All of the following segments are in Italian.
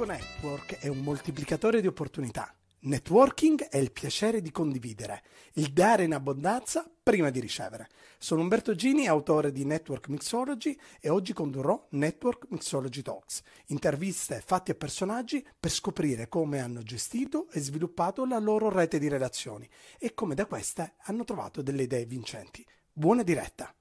Tuo network è un moltiplicatore di opportunità. Networking è il piacere di condividere, il dare in abbondanza prima di ricevere. Sono Umberto Gini, autore di Network Mixology e oggi condurrò Network Mixology Talks, interviste fatti a personaggi per scoprire come hanno gestito e sviluppato la loro rete di relazioni e come da queste hanno trovato delle idee vincenti. Buona diretta!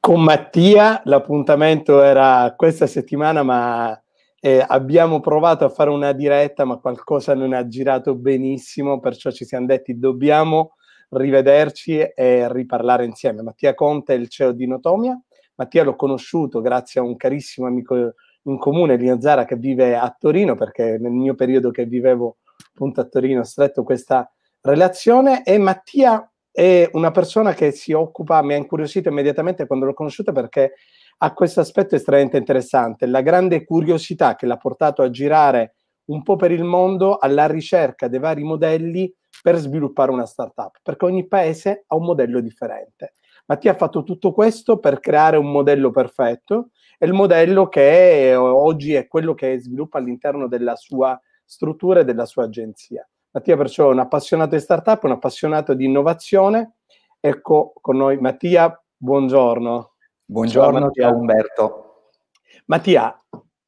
Con Mattia l'appuntamento era questa settimana, ma eh, abbiamo provato a fare una diretta, ma qualcosa non ha girato benissimo, perciò ci siamo detti dobbiamo rivederci e riparlare insieme. Mattia Conte è il CEO di Notomia. Mattia l'ho conosciuto grazie a un carissimo amico in comune, Lino Zara, che vive a Torino, perché nel mio periodo che vivevo appunto a Torino ho stretto questa relazione e Mattia è una persona che si occupa, mi ha incuriosito immediatamente quando l'ho conosciuta perché ha questo aspetto estremamente interessante, la grande curiosità che l'ha portato a girare un po' per il mondo alla ricerca dei vari modelli per sviluppare una startup, perché ogni paese ha un modello differente. Mattia ha fatto tutto questo per creare un modello perfetto e il modello che è, oggi è quello che sviluppa all'interno della sua struttura e della sua agenzia. Mattia perciò è un appassionato di startup, un appassionato di innovazione. Ecco con noi Mattia, buongiorno. Buongiorno, ciao, ciao Umberto. Mattia,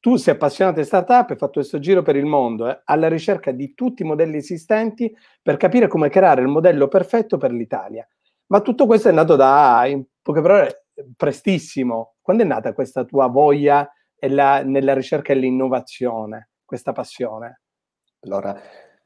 tu sei appassionato di startup, hai fatto questo giro per il mondo, eh, alla ricerca di tutti i modelli esistenti per capire come creare il modello perfetto per l'Italia. Ma tutto questo è nato da, in poche parole, prestissimo. Quando è nata questa tua voglia la, nella ricerca e l'innovazione, questa passione? Allora,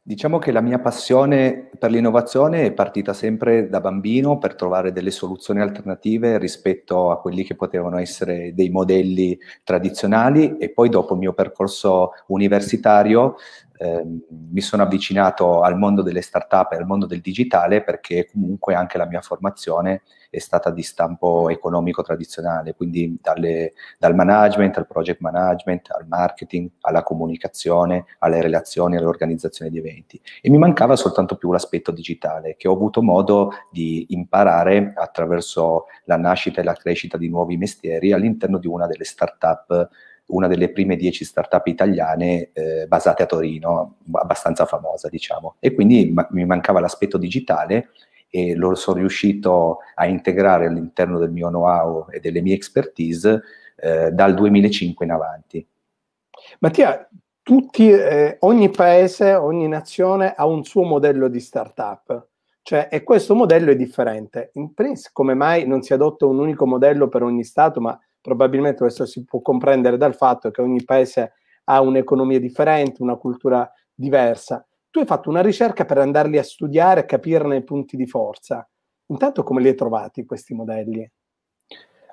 Diciamo che la mia passione per l'innovazione è partita sempre da bambino per trovare delle soluzioni alternative rispetto a quelli che potevano essere dei modelli tradizionali e poi dopo il mio percorso universitario eh, mi sono avvicinato al mondo delle start-up e al mondo del digitale perché comunque anche la mia formazione è stata di stampo economico tradizionale, quindi dalle, dal management al project management, al marketing, alla comunicazione, alle relazioni, all'organizzazione di eventi. E mi mancava soltanto più l'aspetto digitale che ho avuto modo di imparare attraverso la nascita e la crescita di nuovi mestieri all'interno di una delle start-up una delle prime dieci startup italiane eh, basate a Torino, abbastanza famosa diciamo. E quindi ma- mi mancava l'aspetto digitale e lo sono riuscito a integrare all'interno del mio know-how e delle mie expertise eh, dal 2005 in avanti. Mattia, tutti, eh, ogni paese, ogni nazione ha un suo modello di startup. Cioè, e questo modello è differente. In principio, come mai non si adotta un unico modello per ogni Stato, ma probabilmente questo si può comprendere dal fatto che ogni paese ha un'economia differente, una cultura diversa. Tu hai fatto una ricerca per andarli a studiare capirne i punti di forza. Intanto come li hai trovati questi modelli?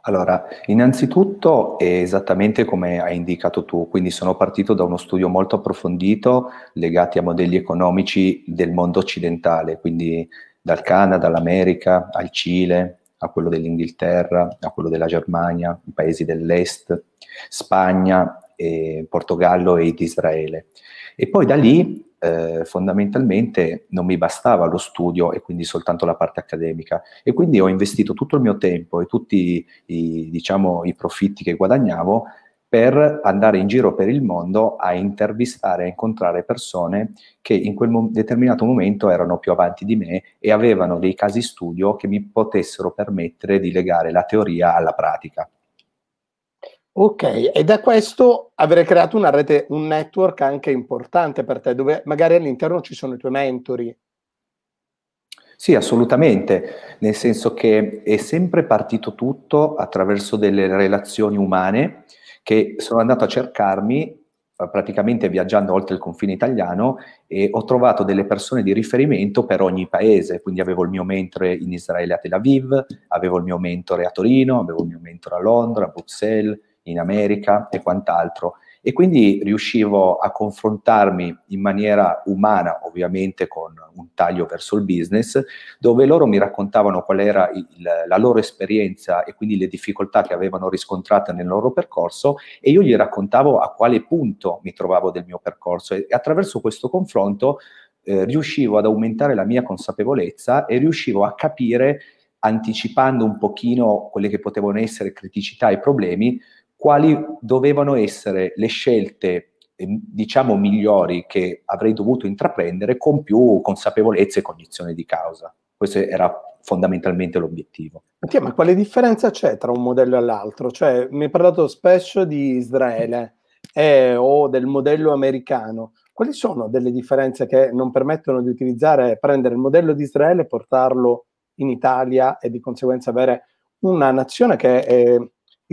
Allora, innanzitutto è esattamente come hai indicato tu, quindi sono partito da uno studio molto approfondito legati a modelli economici del mondo occidentale, quindi dal Canada, all'America, al Cile, a quello dell'Inghilterra, a quello della Germania, i paesi dell'Est, Spagna, Portogallo ed Israele. E poi da lì eh, fondamentalmente non mi bastava lo studio e quindi soltanto la parte accademica e quindi ho investito tutto il mio tempo e tutti i, diciamo, i profitti che guadagnavo per andare in giro per il mondo a intervistare, a incontrare persone che in quel mo- determinato momento erano più avanti di me e avevano dei casi studio che mi potessero permettere di legare la teoria alla pratica. Ok, e da questo avrei creato una rete, un network anche importante per te, dove magari all'interno ci sono i tuoi mentori. Sì, assolutamente, nel senso che è sempre partito tutto attraverso delle relazioni umane che sono andato a cercarmi eh, praticamente viaggiando oltre il confine italiano e ho trovato delle persone di riferimento per ogni paese, quindi avevo il mio mentore in Israele a Tel Aviv, avevo il mio mentore a Torino, avevo il mio mentore a Londra, a Bruxelles, in America e quant'altro e quindi riuscivo a confrontarmi in maniera umana, ovviamente con un taglio verso il business, dove loro mi raccontavano qual era il, la loro esperienza e quindi le difficoltà che avevano riscontrate nel loro percorso e io gli raccontavo a quale punto mi trovavo del mio percorso. E attraverso questo confronto eh, riuscivo ad aumentare la mia consapevolezza e riuscivo a capire anticipando un pochino quelle che potevano essere criticità e problemi, quali dovevano essere le scelte, ehm, diciamo, migliori che avrei dovuto intraprendere con più consapevolezza e cognizione di causa. Questo era fondamentalmente l'obiettivo. Mattia, ma quale differenza c'è tra un modello e l'altro? Cioè, mi hai parlato spesso di Israele eh, o del modello americano. Quali sono delle differenze che non permettono di utilizzare, prendere il modello di Israele e portarlo in Italia e di conseguenza avere una nazione che è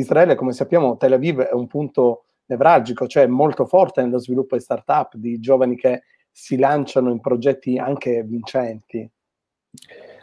Israele, come sappiamo, Tel Aviv è un punto nevralgico, cioè molto forte nello sviluppo di start-up, di giovani che si lanciano in progetti anche vincenti.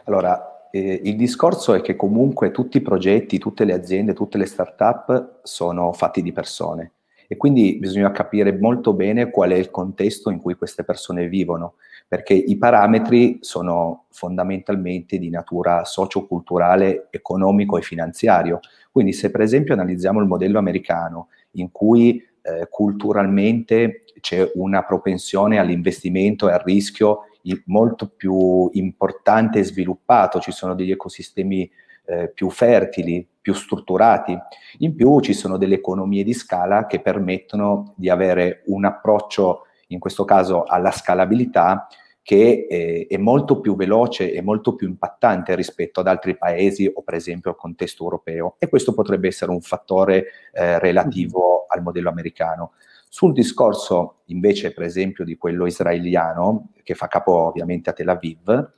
Allora, eh, il discorso è che comunque tutti i progetti, tutte le aziende, tutte le start-up sono fatti di persone e quindi bisogna capire molto bene qual è il contesto in cui queste persone vivono, perché i parametri sono fondamentalmente di natura socioculturale, economico e finanziario. Quindi se per esempio analizziamo il modello americano, in cui eh, culturalmente c'è una propensione all'investimento e al rischio molto più importante e sviluppato, ci sono degli ecosistemi eh, più fertili, più strutturati. In più ci sono delle economie di scala che permettono di avere un approccio, in questo caso alla scalabilità, che eh, è molto più veloce e molto più impattante rispetto ad altri paesi o per esempio al contesto europeo e questo potrebbe essere un fattore eh, relativo al modello americano. Sul discorso invece per esempio di quello israeliano, che fa capo ovviamente a Tel Aviv,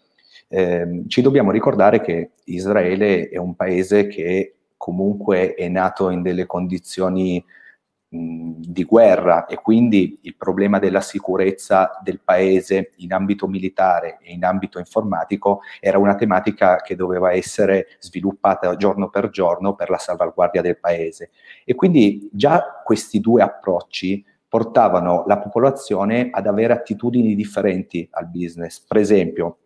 eh, ci dobbiamo ricordare che Israele è un paese che comunque è nato in delle condizioni di guerra e quindi il problema della sicurezza del paese in ambito militare e in ambito informatico era una tematica che doveva essere sviluppata giorno per giorno per la salvaguardia del paese. E quindi già questi due approcci portavano la popolazione ad avere attitudini differenti al business. Per esempio,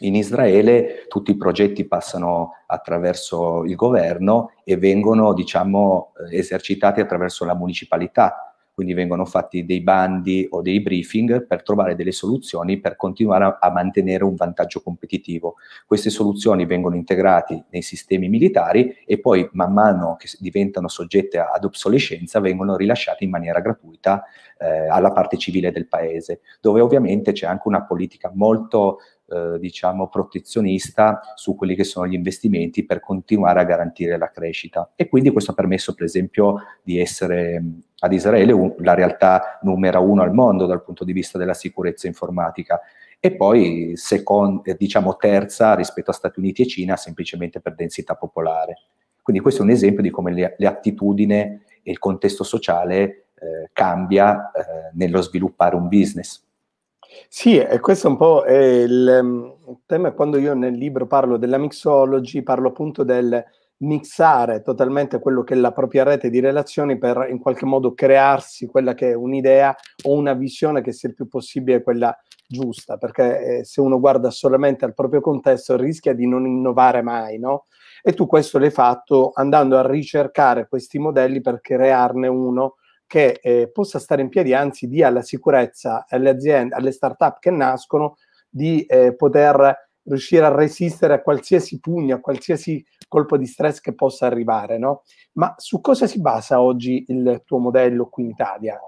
in Israele tutti i progetti passano attraverso il governo e vengono, diciamo, eh, esercitati attraverso la municipalità, quindi vengono fatti dei bandi o dei briefing per trovare delle soluzioni per continuare a, mantenere un vantaggio competitivo. Queste soluzioni vengono integrate nei sistemi militari e poi man mano che diventano soggette ad obsolescenza vengono rilasciate in maniera gratuita eh, alla parte civile del paese, dove ovviamente c'è anche una politica molto eh, diciamo, protezionista su quelli che sono gli investimenti per continuare a garantire la crescita. E quindi questo ha permesso, per esempio, di essere ad Israele la realtà numero uno al mondo dal punto di vista della sicurezza informatica e poi seconda, eh, diciamo terza rispetto a Stati Uniti e Cina semplicemente per densità popolare. Quindi questo è un esempio di come le, le attitudini e il contesto sociale eh, cambia eh, nello sviluppare un business. Sì, e questo un po' è il, tema quando io nel libro parlo della mixology, parlo appunto del mixare totalmente quello che è la propria rete di relazioni per in qualche modo crearsi quella che è un'idea o una visione che sia il più possibile quella giusta, perché eh, se uno guarda solamente al proprio contesto rischia di non innovare mai, no? E tu questo l'hai fatto andando a ricercare questi modelli per crearne uno che eh, possa stare in piedi, anzi dia la sicurezza alle aziende, alle start-up che nascono di eh, poter riuscire a resistere a qualsiasi pugno, a qualsiasi colpo di stress che possa arrivare, no? Ma su cosa si basa oggi il tuo modello qui in Italia?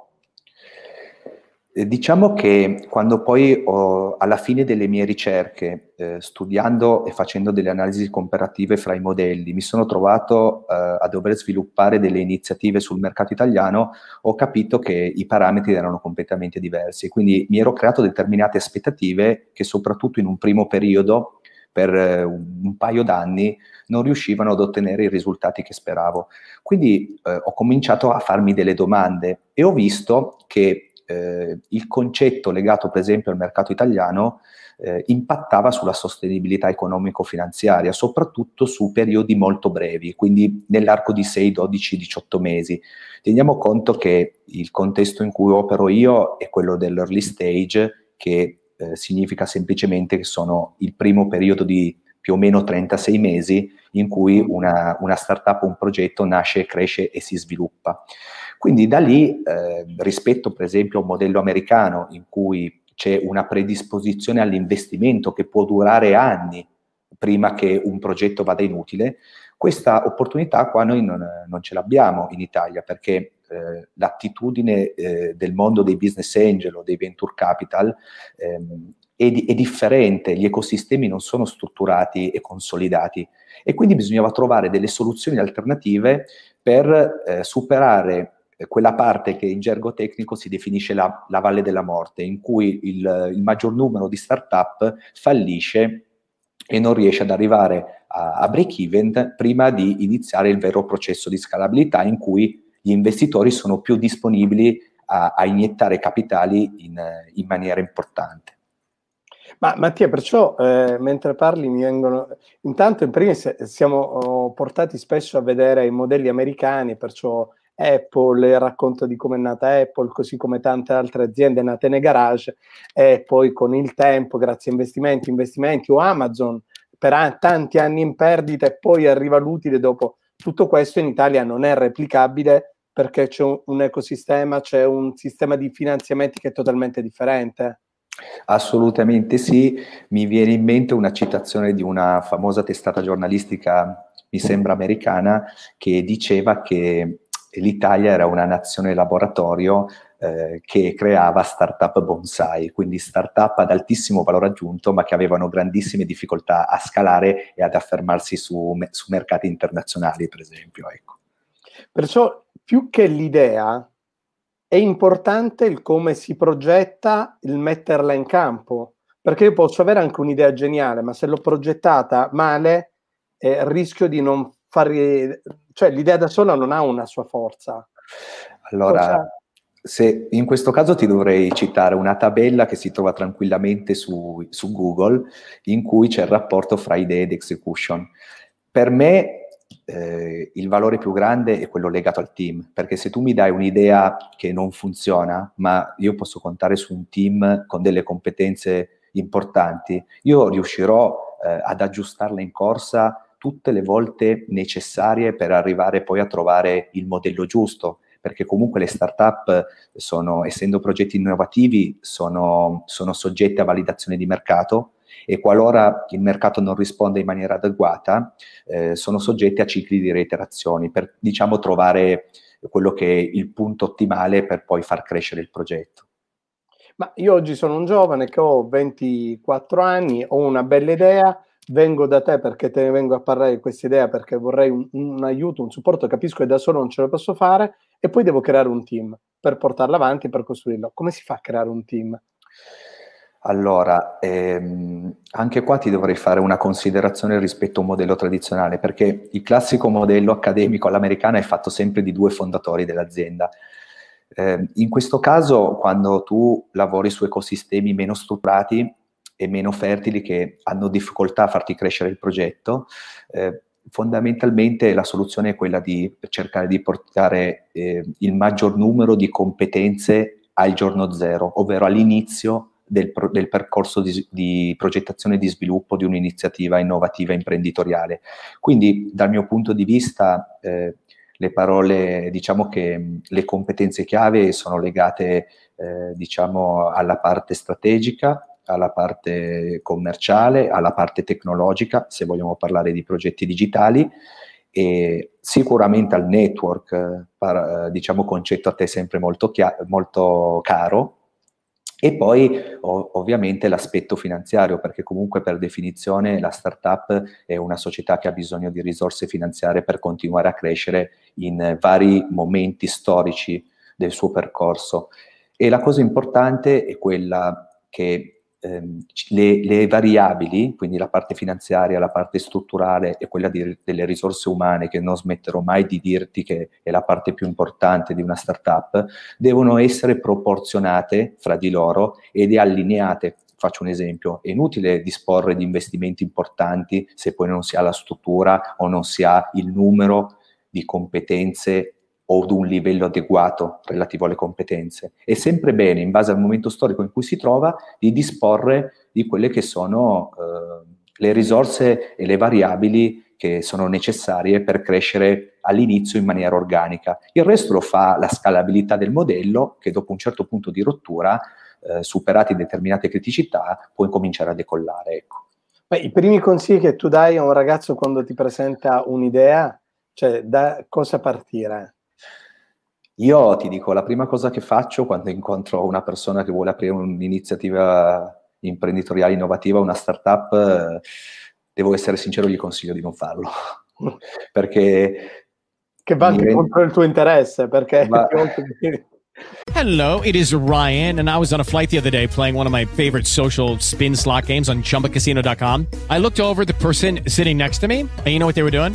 Eh, diciamo che quando poi ho, alla fine delle mie ricerche, eh, studiando e facendo delle analisi comparative fra i modelli, mi sono trovato eh, a dover sviluppare delle iniziative sul mercato italiano, ho capito che i parametri erano completamente diversi. Quindi mi ero creato determinate aspettative che soprattutto in un primo periodo, per eh, un paio d'anni, non riuscivano ad ottenere i risultati che speravo. Quindi eh, ho cominciato a farmi delle domande e ho visto che eh, il concetto legato per esempio al mercato italiano eh, impattava sulla sostenibilità economico-finanziaria, soprattutto su periodi molto brevi, quindi nell'arco di 6, 12, 18 mesi. Teniamo conto che il contesto in cui opero io è quello dell'early stage, che eh, significa semplicemente che sono il primo periodo di più o meno 36 mesi in cui una, una startup, un progetto nasce, cresce e si sviluppa. Quindi da lì, eh, rispetto per esempio a un modello americano in cui c'è una predisposizione all'investimento che può durare anni prima che un progetto vada inutile, questa opportunità qua noi non, non ce l'abbiamo in Italia perché eh, l'attitudine eh, del mondo dei business angel o dei venture capital ehm, è, di, è, differente, gli ecosistemi non sono strutturati e consolidati e quindi bisognava trovare delle soluzioni alternative per eh, superare quella parte che in gergo tecnico si definisce la, la valle della morte, in cui il, il, maggior numero di start-up fallisce e non riesce ad arrivare a, a break-even prima di iniziare il vero processo di scalabilità in cui gli investitori sono più disponibili a, a iniettare capitali in, in maniera importante. Ma Mattia, perciò eh, mentre parli mi vengono... Intanto in primis siamo oh, portati spesso a vedere i modelli americani, perciò Apple, racconto di come è nata Apple, così come tante altre aziende nate nei garage e poi con il tempo, grazie a investimenti, investimenti o Amazon per a- tanti anni in perdita e poi arriva l'utile dopo. Tutto questo in Italia non è replicabile perché c'è un, un ecosistema, c'è un sistema di finanziamenti che è totalmente differente. Assolutamente sì, mi viene in mente una citazione di una famosa testata giornalistica, mi sembra americana, che diceva che l'Italia era una nazione laboratorio eh, che creava startup bonsai, quindi startup ad altissimo valore aggiunto, ma che avevano grandissime difficoltà a scalare e ad affermarsi su, su mercati internazionali, per esempio. Ecco. Perciò, più che l'idea, è importante il come si progetta, il metterla in campo, perché io posso avere anche un'idea geniale, ma se l'ho progettata male, eh, rischio di non fare, cioè l'idea da sola non ha una sua forza. Allora, se in questo caso ti dovrei citare una tabella che si trova tranquillamente su, su Google, in cui c'è il rapporto fra idee ed execution. Per me eh, il valore più grande è quello legato al team, perché se tu mi dai un'idea che non funziona, ma io posso contare su un team con delle competenze importanti, io riuscirò eh, ad aggiustarla in corsa tutte le volte necessarie per arrivare poi a trovare il modello giusto, perché comunque le start-up sono, essendo progetti innovativi, sono, sono soggette a validazione di mercato e qualora il mercato non risponde in maniera adeguata, eh, sono soggette a cicli di reiterazioni per, diciamo, trovare quello che è il punto ottimale per poi far crescere il progetto. Ma io oggi sono un giovane che ho 24 anni, ho una bella idea, vengo da te perché te ne vengo a parlare di questa idea perché vorrei un, un, aiuto, un supporto, capisco che da solo non ce lo posso fare e poi devo creare un team per portarlo avanti, per costruirlo. Come si fa a creare un team? Allora, ehm, anche qua ti dovrei fare una considerazione rispetto a un modello tradizionale, perché il classico modello accademico all'americana è fatto sempre di due fondatori dell'azienda. Eh, in questo caso, quando tu lavori su ecosistemi meno strutturati, e meno fertili che hanno difficoltà a farti crescere il progetto, eh, fondamentalmente la soluzione è quella di cercare di portare eh, il maggior numero di competenze al giorno zero, ovvero all'inizio del, pro- del percorso di, di, progettazione e di sviluppo di un'iniziativa innovativa imprenditoriale. Quindi dal mio punto di vista eh, le parole, diciamo che le competenze chiave sono legate eh, diciamo alla parte strategica, alla parte commerciale, alla parte tecnologica, se vogliamo parlare di progetti digitali, e sicuramente al network, par, diciamo concetto a te sempre molto, chia- molto caro, e poi ov- ovviamente l'aspetto finanziario, perché comunque per definizione la startup è una società che ha bisogno di risorse finanziarie per continuare a crescere in vari momenti storici del suo percorso. E la cosa importante è quella che le, le, variabili, quindi la parte finanziaria, la parte strutturale e quella di, delle risorse umane, che non smetterò mai di dirti che è la parte più importante di una startup, devono essere proporzionate fra di loro ed allineate. Faccio un esempio, è inutile disporre di investimenti importanti se poi non si ha la struttura o non si ha il numero di competenze o ad un livello adeguato relativo alle competenze. È sempre bene, in base al momento storico in cui si trova, di disporre di quelle che sono eh, le risorse e le variabili che sono necessarie per crescere all'inizio in maniera organica. Il resto lo fa la scalabilità del modello che dopo un certo punto di rottura, eh, superati determinate criticità, può incominciare a decollare. Ecco. Beh, I primi consigli che tu dai a un ragazzo quando ti presenta un'idea, cioè da cosa partire? Io ti dico, la prima cosa che faccio quando incontro una persona che vuole aprire un'iniziativa imprenditoriale innovativa, una startup, eh, devo essere sincero, gli consiglio di non farlo. perché... Che va anche rend... contro il tuo interesse, perché... Va... Hello, it is Ryan, and I was on a flight the other day playing one of my favorite social spin slot games on ChumbaCasino.com. I looked over the person sitting next to me, and you know what they were doing?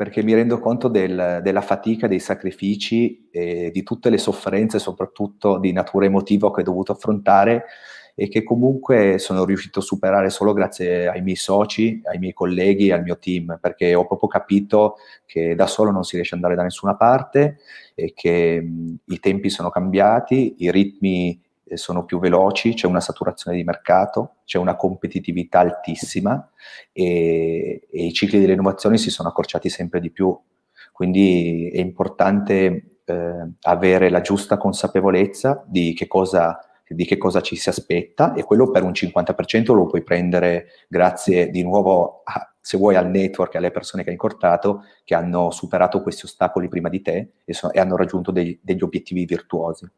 Perché mi rendo conto del, della fatica, dei sacrifici e di tutte le sofferenze, soprattutto di natura emotiva che ho dovuto affrontare e che comunque sono riuscito a superare solo grazie ai miei soci, ai miei colleghi, al mio team, perché ho proprio capito che da solo non si riesce ad andare da nessuna parte e che mh, i tempi sono cambiati, i ritmi sono più veloci, c'è una saturazione di mercato, c'è una competitività altissima e, e i cicli delle innovazioni si sono accorciati sempre di più. Quindi è importante eh, avere la giusta consapevolezza di che cosa di che cosa ci si aspetta e quello per un 50% lo puoi prendere grazie di nuovo, a, se vuoi, al network e alle persone che hai incontrato che hanno superato questi ostacoli prima di te e, so, e hanno raggiunto dei, degli obiettivi virtuosi.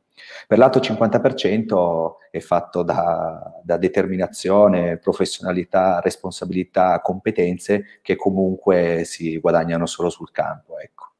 Per l'altro 50% è fatto da, da determinazione, professionalità, responsabilità, competenze che comunque si guadagnano solo sul campo. Ecco.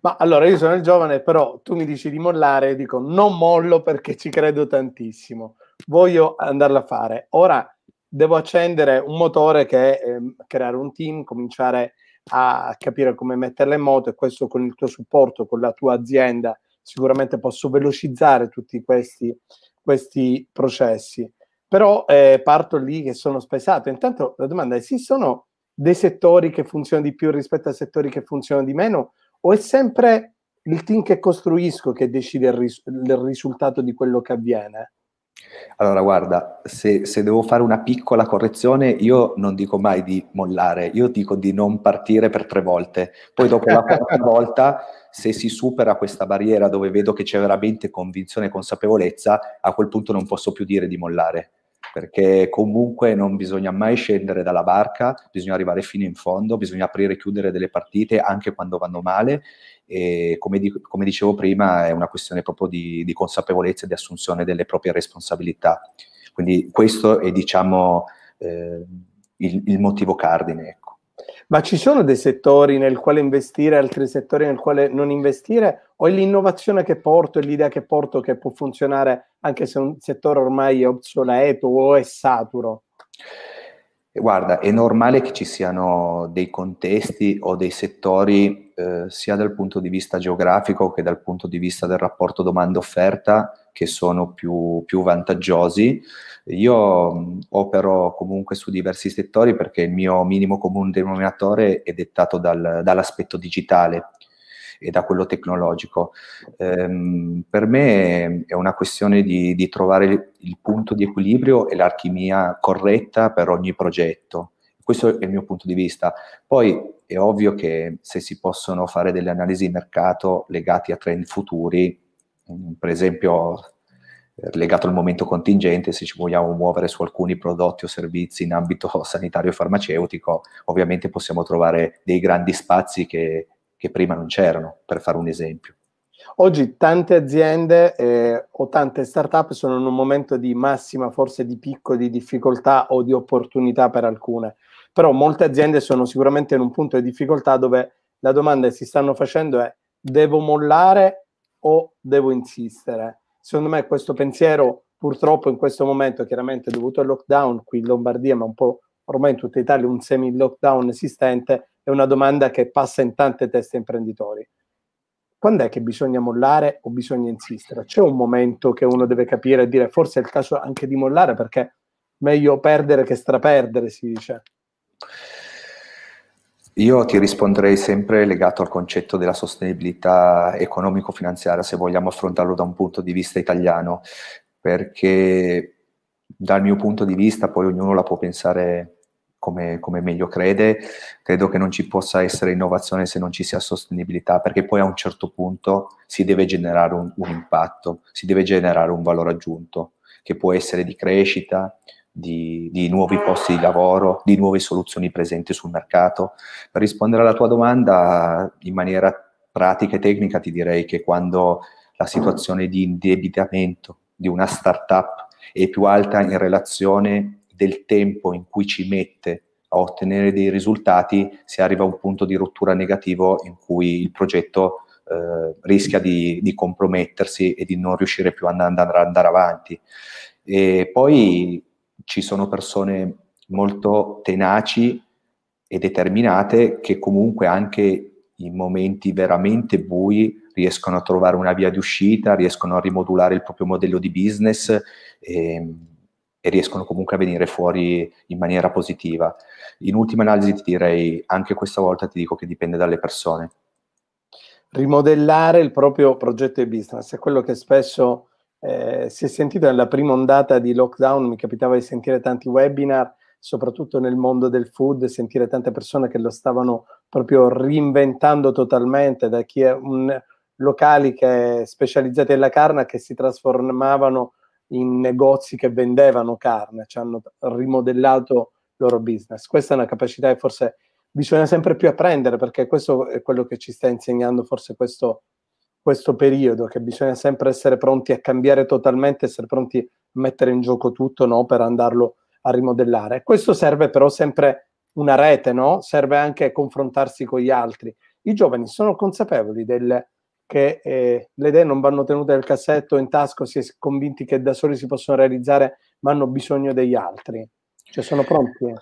Ma allora io sono il giovane, però tu mi dici di mollare, dico non mollo perché ci credo tantissimo, voglio andarla a fare. Ora devo accendere un motore che è eh, creare un team, cominciare a capire come metterla in moto e questo con il tuo supporto, con la tua azienda, sicuramente posso velocizzare tutti questi, questi processi. Però eh, parto lì che sono spesato. Intanto la domanda è, esistono dei settori che funzionano di più rispetto a settori che funzionano di meno? o è sempre il team che costruisco che decide il, ris- il risultato di quello che avviene? Allora, guarda, se, se, devo fare una piccola correzione, io non dico mai di mollare, io dico di non partire per tre volte. Poi dopo la quarta volta, se si supera questa barriera dove vedo che c'è veramente convinzione e consapevolezza, a quel punto non posso più dire di mollare perché comunque non bisogna mai scendere dalla barca, bisogna arrivare fino in fondo, bisogna aprire e chiudere delle partite anche quando vanno male e come, di, come dicevo prima è una questione proprio di, di, consapevolezza e di assunzione delle proprie responsabilità. Quindi questo è diciamo eh, il, il motivo cardine. Ecco. Ma ci sono dei settori nel quale investire, altri settori nel quale non investire? O è l'innovazione che porto, è l'idea che porto che può funzionare anche se un settore ormai è obsoleto o è saturo? Guarda, è normale che ci siano dei contesti o dei settori eh, sia dal punto di vista geografico che dal punto di vista del rapporto domanda-offerta che sono più, più vantaggiosi. Io mh, opero comunque su diversi settori perché il mio minimo comune denominatore è dettato dal, dall'aspetto digitale e da quello tecnologico. Ehm, per me è una questione di, di trovare il punto di equilibrio e l'alchimia corretta per ogni progetto. Questo è il mio punto di vista. Poi è ovvio che se si possono fare delle analisi di mercato legate a trend futuri, mm, per esempio legato al momento contingente, se ci vogliamo muovere su alcuni prodotti o servizi in ambito sanitario e farmaceutico, ovviamente possiamo trovare dei grandi spazi che, che prima non c'erano, per fare un esempio. Oggi tante aziende eh, o tante start-up sono in un momento di massima, forse di picco, di difficoltà o di opportunità per alcune, però molte aziende sono sicuramente in un punto di difficoltà dove la domanda che si stanno facendo è devo mollare o devo insistere? secondo me questo pensiero purtroppo in questo momento, chiaramente dovuto al lockdown qui in Lombardia, ma un po' ormai in tutta Italia un semi-lockdown esistente, è una domanda che passa in tante teste imprenditori. Quando è che bisogna mollare o bisogna insistere? C'è un momento che uno deve capire e dire forse è il caso anche di mollare perché meglio perdere che straperdere, si dice. Io ti risponderei sempre legato al concetto della sostenibilità economico-finanziaria, se vogliamo affrontarlo da un punto di vista italiano, perché dal mio punto di vista, poi ognuno la può pensare come, come, meglio crede, credo che non ci possa essere innovazione se non ci sia sostenibilità, perché poi a un certo punto si deve generare un, un impatto, si deve generare un valore aggiunto, che può essere di crescita, di, di, nuovi posti di lavoro, di nuove soluzioni presenti sul mercato. Per rispondere alla tua domanda in maniera pratica e tecnica ti direi che quando la situazione di indebitamento di una startup è più alta in relazione del tempo in cui ci mette a ottenere dei risultati, si arriva a un punto di rottura negativo in cui il progetto eh, rischia di, di, compromettersi e di non riuscire più ad andare, andare avanti. E poi ci sono persone molto tenaci e determinate che comunque anche in momenti veramente bui riescono a trovare una via di uscita, riescono a rimodulare il proprio modello di business e, e riescono comunque a venire fuori in maniera positiva. In ultima analisi ti direi, anche questa volta ti dico che dipende dalle persone. Rimodellare il proprio progetto di business è quello che spesso eh, si è sentito nella prima ondata di lockdown, mi capitava di sentire tanti webinar, soprattutto nel mondo del food, sentire tante persone che lo stavano proprio reinventando totalmente, da chi è un locali che specializzati nella carne che si trasformavano in negozi che vendevano carne, ci hanno rimodellato il loro business. Questa è una capacità che forse bisogna sempre più apprendere perché questo è quello che ci sta insegnando forse questo questo periodo, che bisogna sempre essere pronti a cambiare totalmente, essere pronti a mettere in gioco tutto no? per andarlo a rimodellare. Questo serve però sempre una rete, no? serve anche confrontarsi con gli altri. I giovani sono consapevoli del, che eh, le idee non vanno tenute nel cassetto in tasca, si è convinti che da soli si possono realizzare, ma hanno bisogno degli altri. Cioè sono pronti.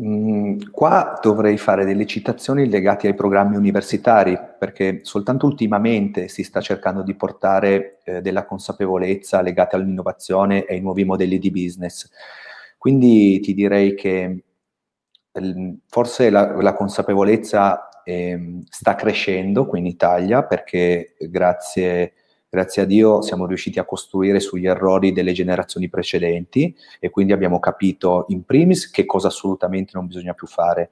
Mm, qua dovrei fare delle citazioni legate ai programmi universitari, perché soltanto ultimamente si sta cercando di portare eh, della consapevolezza legata all'innovazione e ai nuovi modelli di business. Quindi ti direi che eh, forse la, la consapevolezza eh, sta crescendo qui in Italia, perché grazie a grazie a Dio siamo riusciti a costruire sugli errori delle generazioni precedenti e quindi abbiamo capito in primis che cosa assolutamente non bisogna più fare.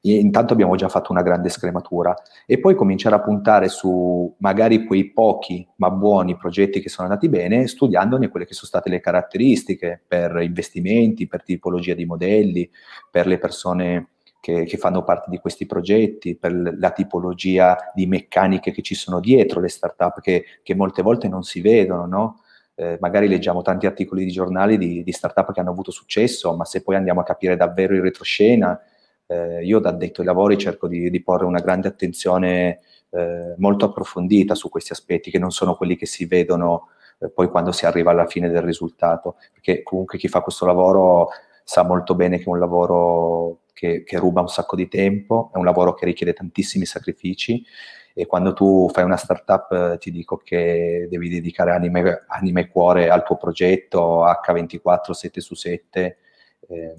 E intanto abbiamo già fatto una grande scrematura e poi cominciare a puntare su magari quei pochi ma buoni progetti che sono andati bene, studiandone quelle che sono state le caratteristiche per investimenti, per tipologia di modelli, per le persone che, che, fanno parte di questi progetti, per la tipologia di meccaniche che ci sono dietro le startup che, che molte volte non si vedono, no? eh, magari leggiamo tanti articoli di giornali di, di startup che hanno avuto successo, ma se poi andiamo a capire davvero in retroscena, eh, io da addetto ai lavori cerco di, di porre una grande attenzione eh, molto approfondita su questi aspetti che non sono quelli che si vedono eh, poi quando si arriva alla fine del risultato, perché comunque chi fa questo lavoro sa molto bene che è un lavoro che, che, ruba un sacco di tempo, è un lavoro che richiede tantissimi sacrifici e quando tu fai una startup eh, ti dico che devi dedicare anime, anime, e cuore al tuo progetto H24, 7 su 7, eh,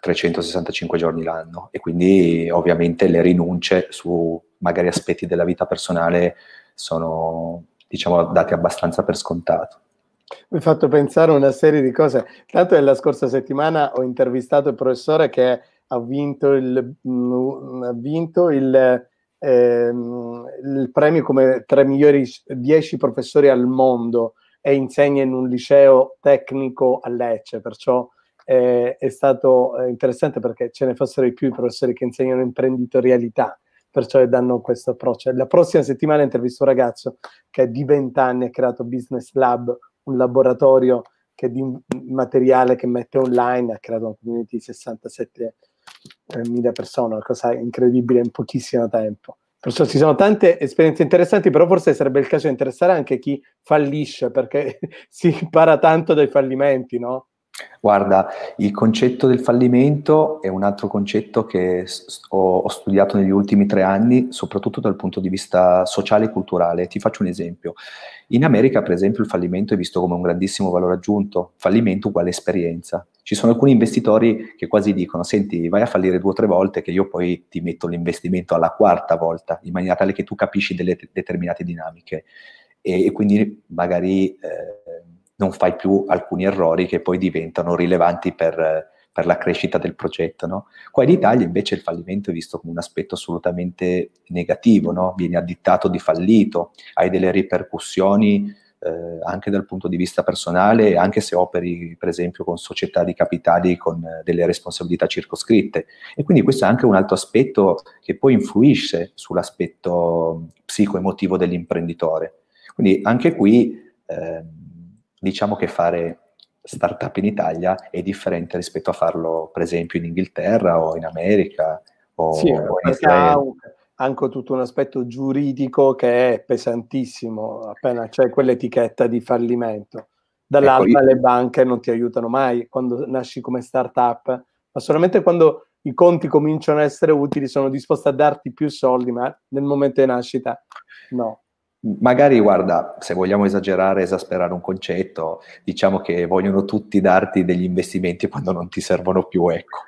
365 giorni l'anno e quindi ovviamente le rinunce su, magari aspetti della vita personale sono, diciamo, dati abbastanza per scontato. Mi hai fatto pensare a una serie di cose. Tanto nella scorsa settimana ho intervistato il professore che ha vinto il, mm, ha vinto il, ehm, il premio come tra i migliori 10 professori al mondo e insegna in un liceo tecnico a Lecce, perciò eh, è stato eh, interessante perché ce ne fossero di più i professori che insegnano imprenditorialità, perciò danno questo approccio. La prossima settimana intervisto un ragazzo che di 20 anni ha creato Business Lab, un laboratorio che di materiale che mette online, ha creato una community di 67 mila persone, una cosa incredibile in pochissimo tempo. Perciò ci sono tante esperienze interessanti, però forse sarebbe il caso di interessare anche chi fallisce, perché si impara tanto dai fallimenti, no? Guarda, il concetto del fallimento è un altro concetto che ho, ho, studiato negli ultimi tre anni, soprattutto dal punto di vista sociale e culturale. Ti faccio un esempio. In America, per esempio, il fallimento è visto come un grandissimo valore aggiunto. Fallimento uguale esperienza. Ci sono alcuni investitori che quasi dicono, senti, vai a fallire due o tre volte che io poi ti metto l'investimento alla quarta volta, in maniera tale che tu capisci delle determinate dinamiche. E, e quindi magari... Eh, non fai più alcuni errori che poi diventano rilevanti per, per la crescita del progetto. No? Qua in Italia invece il fallimento è visto come un aspetto assolutamente negativo, no? vieni addittato di fallito, hai delle ripercussioni eh, anche dal punto di vista personale, anche se operi per esempio con società di capitali con eh, delle responsabilità circoscritte. E quindi questo è anche un altro aspetto che poi influisce sull'aspetto psicoemotivo dell'imprenditore. Quindi anche qui... Eh, diciamo che fare startup in Italia è differente rispetto a farlo, per esempio, in Inghilterra o in America o, sì, o in Israele. Anche tutto un aspetto giuridico che è pesantissimo, appena c'è quell'etichetta di fallimento. Dall'altra ecco, io... le banche non ti aiutano mai quando nasci come startup, ma solamente quando i conti cominciano a essere utili sono disposti a darti più soldi, ma nel momento di nascita no. Magari, guarda, se vogliamo esagerare, esasperare un concetto, diciamo che vogliono tutti darti degli investimenti quando non ti servono più, ecco.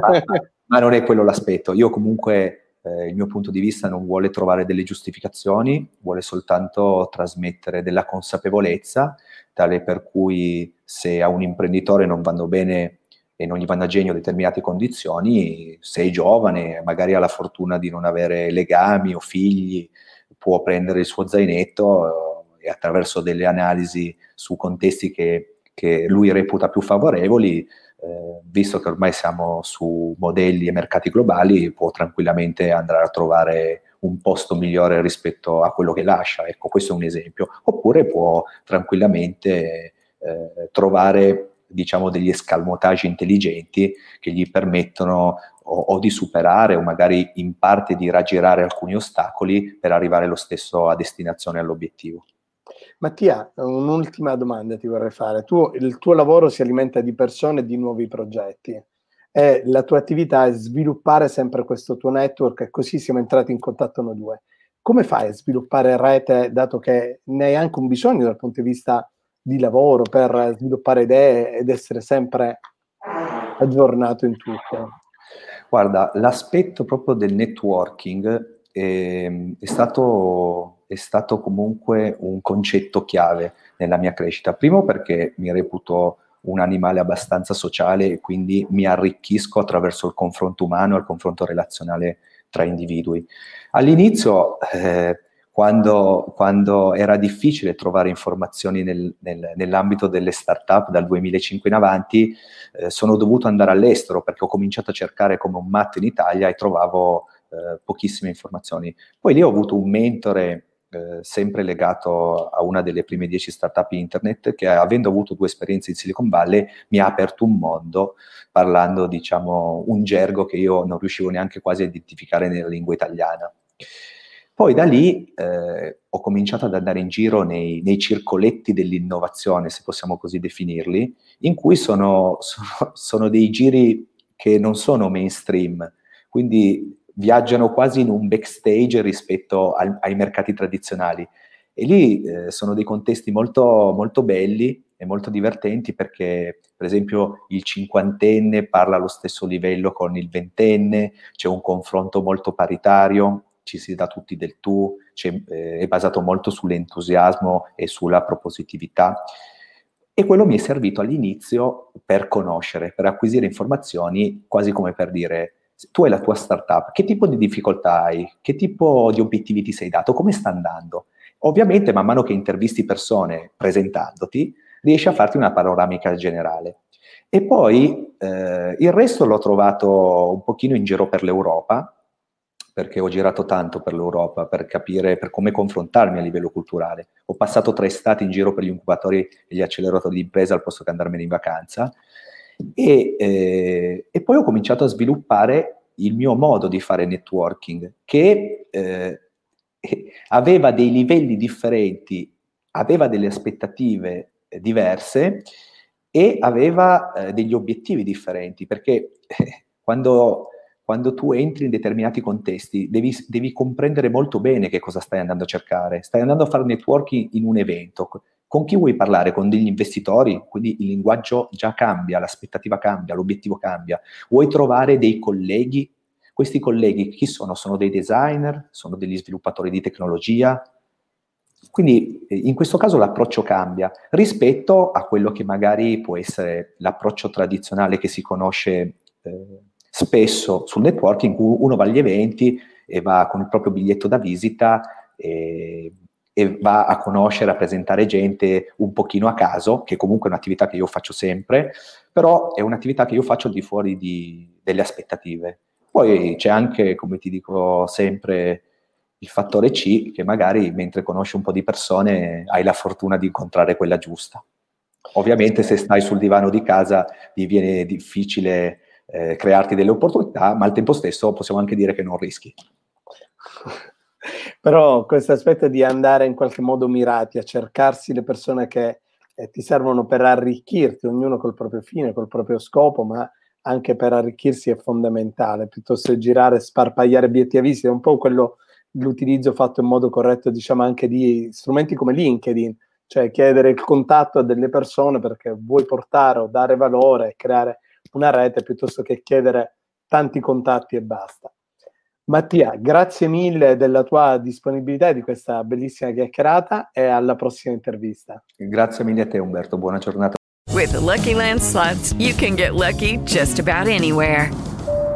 ma, ma, non è quello l'aspetto. Io comunque, eh, il mio punto di vista non vuole trovare delle giustificazioni, vuole soltanto trasmettere della consapevolezza, tale per cui se a un imprenditore non vanno bene e non gli vanno a genio determinate condizioni, sei giovane, magari ha la fortuna di non avere legami o figli, può prendere il suo zainetto eh, e attraverso delle analisi su contesti che, che lui reputa più favorevoli, eh, visto che ormai siamo su modelli e mercati globali, può tranquillamente andare a trovare un posto migliore rispetto a quello che lascia. Ecco, questo è un esempio. Oppure può tranquillamente eh, trovare diciamo degli escalmotaggi intelligenti che gli permettono o, o, di superare o magari in parte di raggirare alcuni ostacoli per arrivare lo stesso a destinazione all'obiettivo. Mattia, un'ultima domanda ti vorrei fare. Tu, il tuo lavoro si alimenta di persone e di nuovi progetti e la tua attività è sviluppare sempre questo tuo network e così siamo entrati in contatto noi due. Come fai a sviluppare rete dato che ne hai anche un bisogno dal punto di vista di lavoro per sviluppare idee ed essere sempre aggiornato in tutto? Guarda, l'aspetto proprio del networking è, ehm, è, stato, è stato comunque un concetto chiave nella mia crescita. Primo perché mi reputo un animale abbastanza sociale e quindi mi arricchisco attraverso il confronto umano e il confronto relazionale tra individui. All'inizio, eh, quando, quando, era difficile trovare informazioni nel, nel, nell'ambito delle start-up dal 2005 in avanti, eh, sono dovuto andare all'estero perché ho cominciato a cercare come un matto in Italia e trovavo eh, pochissime informazioni. Poi lì ho avuto un mentore eh, sempre legato a una delle prime dieci startup internet che avendo avuto due esperienze in Silicon Valley mi ha aperto un mondo parlando diciamo un gergo che io non riuscivo neanche quasi a identificare nella lingua italiana. Poi da lì eh, ho cominciato ad andare in giro nei, nei, circoletti dell'innovazione, se possiamo così definirli, in cui sono, sono, sono dei giri che non sono mainstream, quindi viaggiano quasi in un backstage rispetto al, ai mercati tradizionali. E lì eh, sono dei contesti molto, molto belli e molto divertenti perché, per esempio, il cinquantenne parla allo stesso livello con il ventenne, c'è un confronto molto paritario, ci si dà tutti del tu, eh, è basato molto sull'entusiasmo e sulla propositività. E quello mi è servito all'inizio per conoscere, per acquisire informazioni, quasi come per dire, tu hai la tua startup, che tipo di difficoltà hai? Che tipo di obiettivi ti sei dato? Come sta andando? Ovviamente, man mano che intervisti persone presentandoti, riesci a farti una panoramica generale. E poi eh, il resto l'ho trovato un pochino in giro per l'Europa, perché ho girato tanto per l'Europa per capire per come confrontarmi a livello culturale. Ho passato tre stati in giro per gli incubatori e gli acceleratori di impresa al posto che andarmene in vacanza. E, eh, e, poi ho cominciato a sviluppare il mio modo di fare networking, che eh, aveva dei livelli differenti, aveva delle aspettative diverse e aveva eh, degli obiettivi differenti, perché quando, quando, tu entri in determinati contesti devi, devi, comprendere molto bene che cosa stai andando a cercare. Stai andando a fare networking in un evento. Con chi vuoi parlare? Con degli investitori? Quindi il linguaggio già cambia, l'aspettativa cambia, l'obiettivo cambia. Vuoi trovare dei colleghi? Questi colleghi chi sono? Sono dei designer? Sono degli sviluppatori di tecnologia? Quindi eh, in questo caso l'approccio cambia rispetto a quello che magari può essere l'approccio tradizionale che si conosce eh, spesso sul networking, uno va agli eventi e va con il proprio biglietto da visita e, e va a conoscere, a presentare gente un pochino a caso, che comunque è un'attività che io faccio sempre, però è un'attività che io faccio al di fuori di, delle aspettative. Poi c'è anche, come ti dico sempre, il fattore C che magari mentre conosci un po' di persone hai la fortuna di incontrare quella giusta. Ovviamente se stai sul divano di casa diviene difficile eh, crearti delle opportunità, ma al tempo stesso possiamo anche dire che non rischi. Però questo aspetto di andare in qualche modo mirati a cercarsi le persone che eh, ti servono per arricchirti, ognuno col proprio fine, col proprio scopo, ma anche per arricchirsi è fondamentale, piuttosto che girare, sparpagliare biglietti a visita, è un po' quello l'utilizzo fatto in modo corretto, diciamo, anche di strumenti come LinkedIn, cioè chiedere il contatto a delle persone perché vuoi portare o dare valore, creare una rete piuttosto che chiedere tanti contatti e basta. Mattia, grazie mille della tua disponibilità e di questa bellissima chiacchierata e alla prossima intervista. Grazie mille a te Umberto, buona giornata. With the Lucky Land slots, you can get lucky just about anywhere.